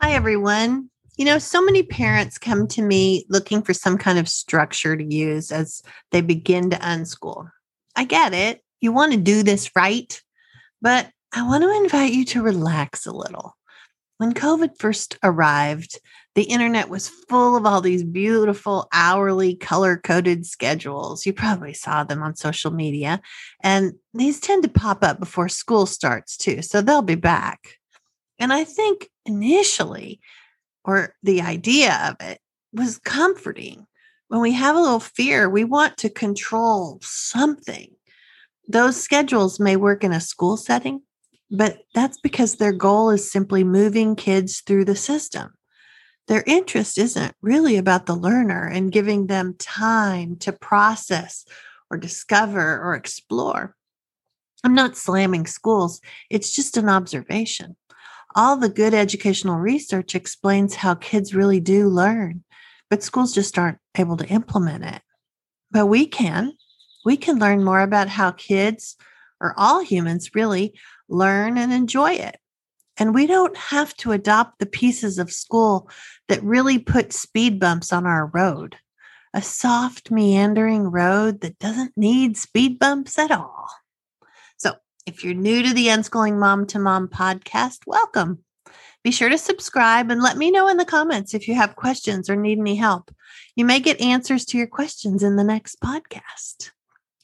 Hi, everyone. You know, so many parents come to me looking for some kind of structure to use as they begin to unschool. I get it. You want to do this right, but I want to invite you to relax a little. When COVID first arrived, the internet was full of all these beautiful hourly color coded schedules. You probably saw them on social media, and these tend to pop up before school starts too. So they'll be back. And I think initially, or the idea of it was comforting. When we have a little fear, we want to control something. Those schedules may work in a school setting, but that's because their goal is simply moving kids through the system. Their interest isn't really about the learner and giving them time to process or discover or explore. I'm not slamming schools, it's just an observation all the good educational research explains how kids really do learn, but schools just aren't able to implement it. But we can. We can learn more about how kids, or all humans really, learn and enjoy it. And we don't have to adopt the pieces of school that really put speed bumps on our road. A soft, meandering road that doesn't need speed bumps at all. If you're new to the Unschooling Mom to Mom podcast, welcome. Be sure to subscribe and let me know in the comments if you have questions or need any help. You may get answers to your questions in the next podcast.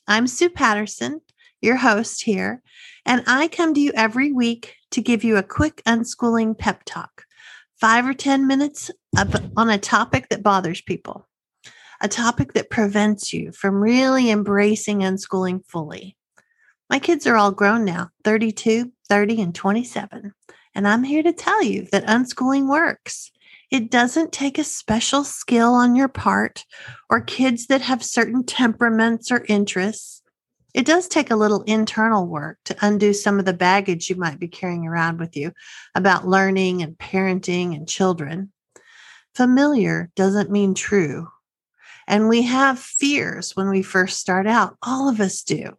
I'm Sue Patterson, your host here, and I come to you every week to give you a quick unschooling pep talk, five or 10 minutes on a topic that bothers people, a topic that prevents you from really embracing unschooling fully. My kids are all grown now 32, 30, and 27. And I'm here to tell you that unschooling works. It doesn't take a special skill on your part or kids that have certain temperaments or interests. It does take a little internal work to undo some of the baggage you might be carrying around with you about learning and parenting and children. Familiar doesn't mean true. And we have fears when we first start out. All of us do.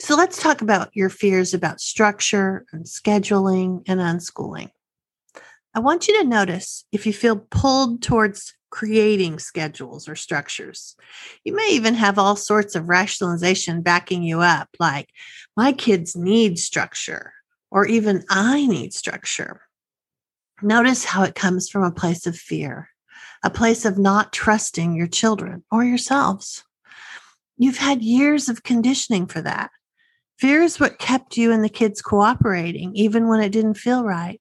So let's talk about your fears about structure and scheduling and unschooling. I want you to notice if you feel pulled towards creating schedules or structures. You may even have all sorts of rationalization backing you up, like, my kids need structure, or even I need structure. Notice how it comes from a place of fear, a place of not trusting your children or yourselves. You've had years of conditioning for that. Fear is what kept you and the kids cooperating, even when it didn't feel right,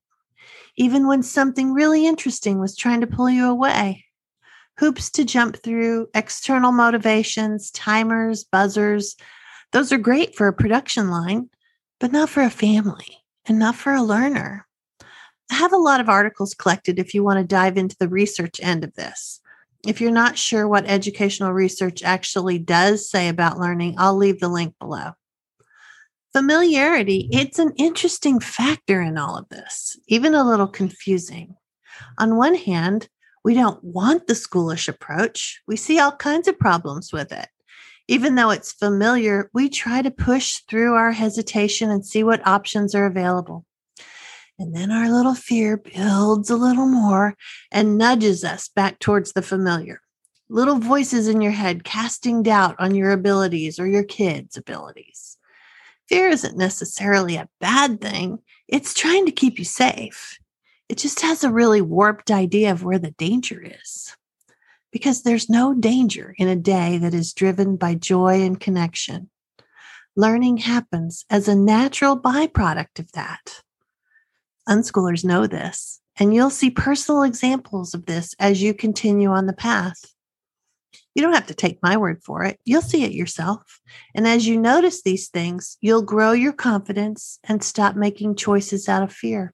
even when something really interesting was trying to pull you away. Hoops to jump through, external motivations, timers, buzzers. Those are great for a production line, but not for a family and not for a learner. I have a lot of articles collected if you want to dive into the research end of this. If you're not sure what educational research actually does say about learning, I'll leave the link below. Familiarity, it's an interesting factor in all of this, even a little confusing. On one hand, we don't want the schoolish approach. We see all kinds of problems with it. Even though it's familiar, we try to push through our hesitation and see what options are available. And then our little fear builds a little more and nudges us back towards the familiar. Little voices in your head casting doubt on your abilities or your kids' abilities fear isn't necessarily a bad thing, it's trying to keep you safe. It just has a really warped idea of where the danger is. Because there's no danger in a day that is driven by joy and connection. Learning happens as a natural byproduct of that. Unschoolers know this, and you'll see personal examples of this as you continue on the path. You don't have to take my word for it. You'll see it yourself. And as you notice these things, you'll grow your confidence and stop making choices out of fear.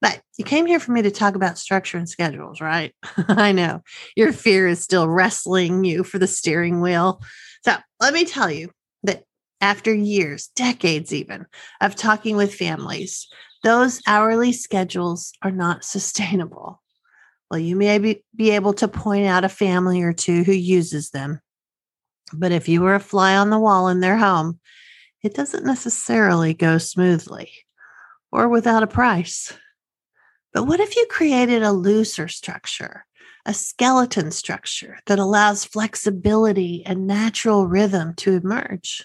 But you came here for me to talk about structure and schedules, right? I know your fear is still wrestling you for the steering wheel. So let me tell you that after years, decades even, of talking with families, those hourly schedules are not sustainable. Well, you may be, able to point out a family or two who uses them. But if you were a fly on the wall in their home, it doesn't necessarily go smoothly or without a price. But what if you created a looser structure, a skeleton structure that allows flexibility and natural rhythm to emerge?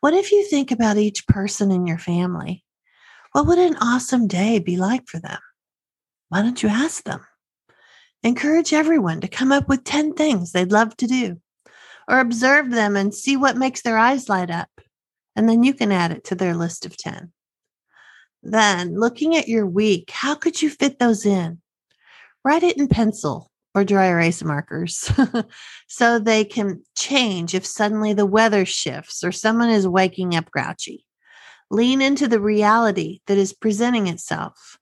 What if you think about each person in your family? What would an awesome day be like for them? Why don't you ask them? Encourage everyone to come up with 10 things they'd love to do, or observe them and see what makes their eyes light up. And then you can add it to their list of 10. Then, looking at your week, how could you fit those in? Write it in pencil or dry erase markers so they can change if suddenly the weather shifts or someone is waking up grouchy. Lean into the reality that is presenting itself.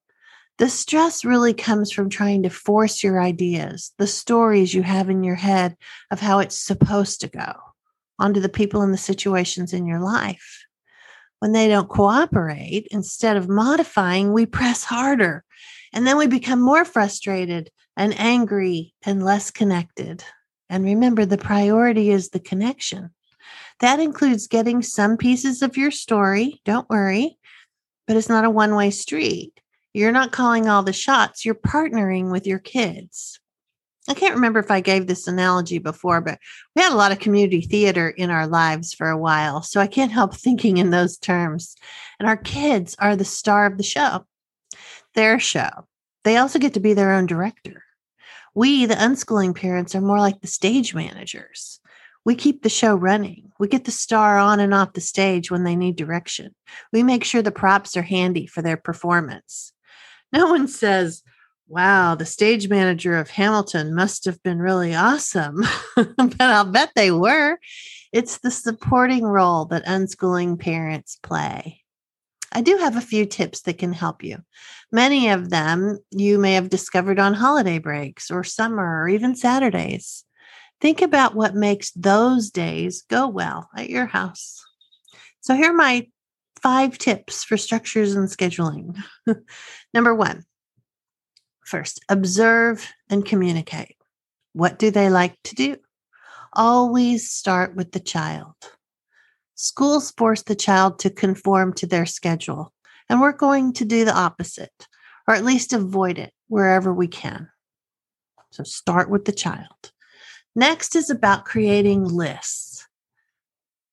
The stress really comes from trying to force your ideas, the stories you have in your head of how it's supposed to go, onto the people and the situations in your life. When they don't cooperate, instead of modifying, we press harder. And then we become more frustrated and angry and less connected. And remember, the priority is the connection. That includes getting some pieces of your story. Don't worry, but it's not a one way street. You're not calling all the shots, you're partnering with your kids. I can't remember if I gave this analogy before, but we had a lot of community theater in our lives for a while. So I can't help thinking in those terms. And our kids are the star of the show, their show. They also get to be their own director. We, the unschooling parents, are more like the stage managers we keep the show running. We get the star on and off the stage when they need direction. We make sure the props are handy for their performance. No one says, Wow, the stage manager of Hamilton must have been really awesome. but I'll bet they were. It's the supporting role that unschooling parents play. I do have a few tips that can help you. Many of them you may have discovered on holiday breaks or summer or even Saturdays. Think about what makes those days go well at your house. So, here are my five tips for structures and scheduling. Number one, first, observe and communicate. What do they like to do? Always start with the child. Schools force the child to conform to their schedule, and we're going to do the opposite, or at least avoid it wherever we can. So start with the child. Next is about creating lists.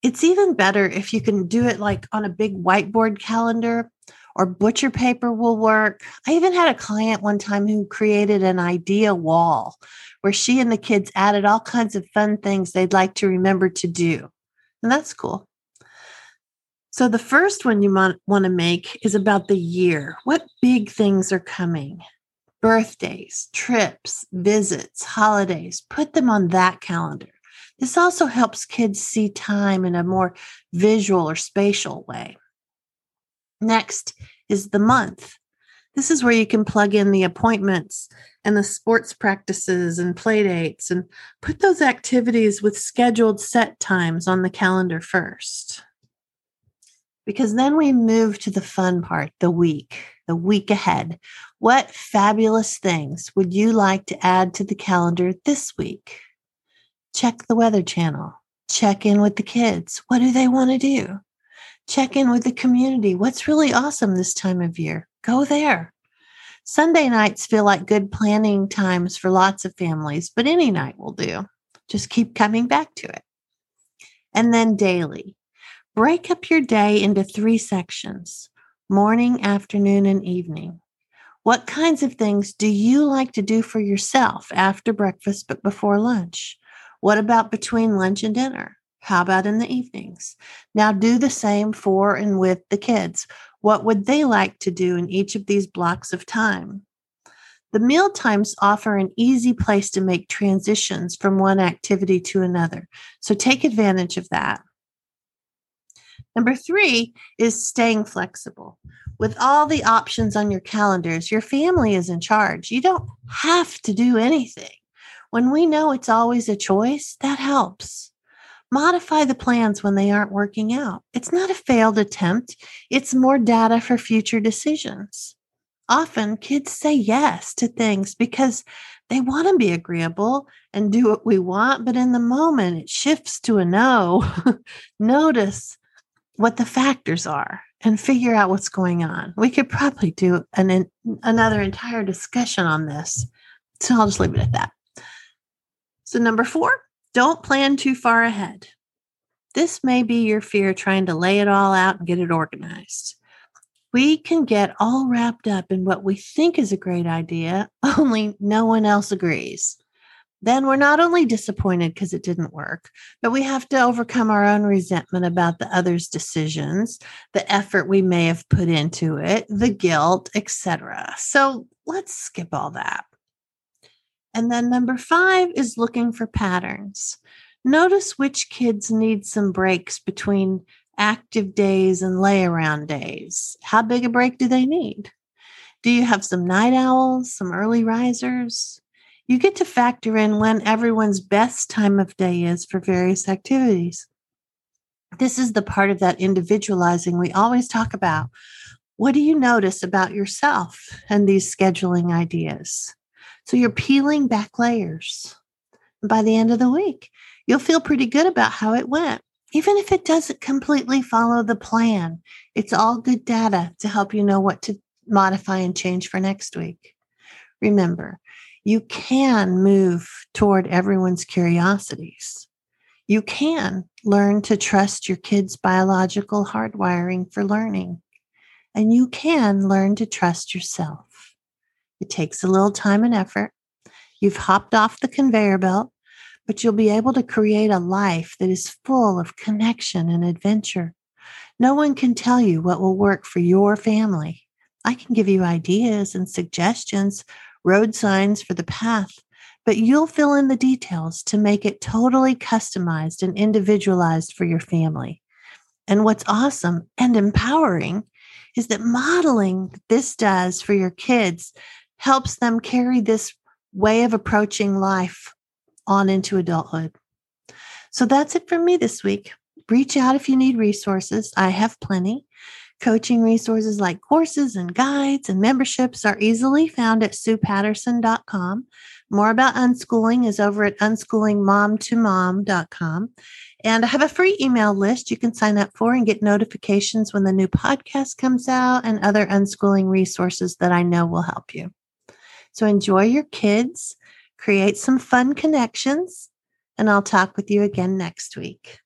It's even better if you can do it like on a big whiteboard calendar or butcher paper will work. I even had a client one time who created an idea wall where she and the kids added all kinds of fun things they'd like to remember to do. And that's cool. So, the first one you want, to make is about the year. What big things are coming? birthdays, trips, visits, holidays, put them on that calendar. This also helps kids see time in a more visual or spatial way. Next is the month. This is where you can plug in the appointments and the sports practices and play dates and put those activities with scheduled set times on the calendar first. Because then we move to the fun part, the week, the week ahead. What fabulous things would you like to add to the calendar this week? Check the Weather Channel. Check in with the kids. What do they want to do? Check in with the community. What's really awesome this time of year? Go there. Sunday nights feel like good planning times for lots of families, but any night will do. Just keep coming back to it. And then daily. Break up your day into three sections morning, afternoon, and evening. What kinds of things do you like to do for yourself after breakfast but before lunch? What about between lunch and dinner? How about in the evenings? Now do the same for and with the kids. What would they like to do in each of these blocks of time? The meal times offer an easy place to make transitions from one activity to another. So take advantage of that. Number three is staying flexible with all the options on your calendars, your family is in charge. You don't have to do anything. When we know it's always a choice, that helps. Modify the plans when they aren't working out. It's not a failed attempt, it's more data for future decisions. Often kids say yes to things because they want to be agreeable and do what we want, but in the moment it shifts to a no. Notice what the factors are and figure out what's going on. We could probably do an, another entire discussion on this. So I'll just leave it at that. So, number four, don't plan too far ahead. This may be your fear trying to lay it all out and get it organized. We can get all wrapped up in what we think is a great idea, only no one else agrees then we're not only disappointed because it didn't work, but we have to overcome our own resentment about the other's decisions, the effort we may have put into it, the guilt, etc. So let's skip all that. And then number 5 is looking for patterns. Notice which kids need some breaks between active days and lay around days. How big a break do they need? Do you have some night owls, some early risers? you get to factor in when everyone's best time of day is for various activities. This is the part of that individualizing we always talk about. What do you notice about yourself and these scheduling ideas? So you're peeling back layers. By the end of the week, you'll feel pretty good about how it went. Even if it doesn't completely follow the plan, it's all good data to help you know what to modify and change for next week. Remember, you can move toward everyone's curiosities. You can learn to trust your kid's biological hardwiring for learning. And you can learn to trust yourself. It takes a little time and effort. You've hopped off the conveyor belt, but you'll be able to create a life that is full of connection and adventure. No one can tell you what will work for your family. I can give you ideas and suggestions road signs for the path, but you'll fill in the details to make it totally customized and individualized for your family. And what's awesome and empowering is that modeling this does for your kids helps them carry this way of approaching life on into adulthood. So that's it for me this week. Reach out if you need resources. I have plenty. Coaching resources like courses and guides and memberships are easily found at suepatterson.com. More about unschooling is over at unschoolingmomtomom.com. And I have a free email list you can sign up for and get notifications when the new podcast comes out and other unschooling resources that I know will help you. So enjoy your kids, create some fun connections, and I'll talk with you again next week.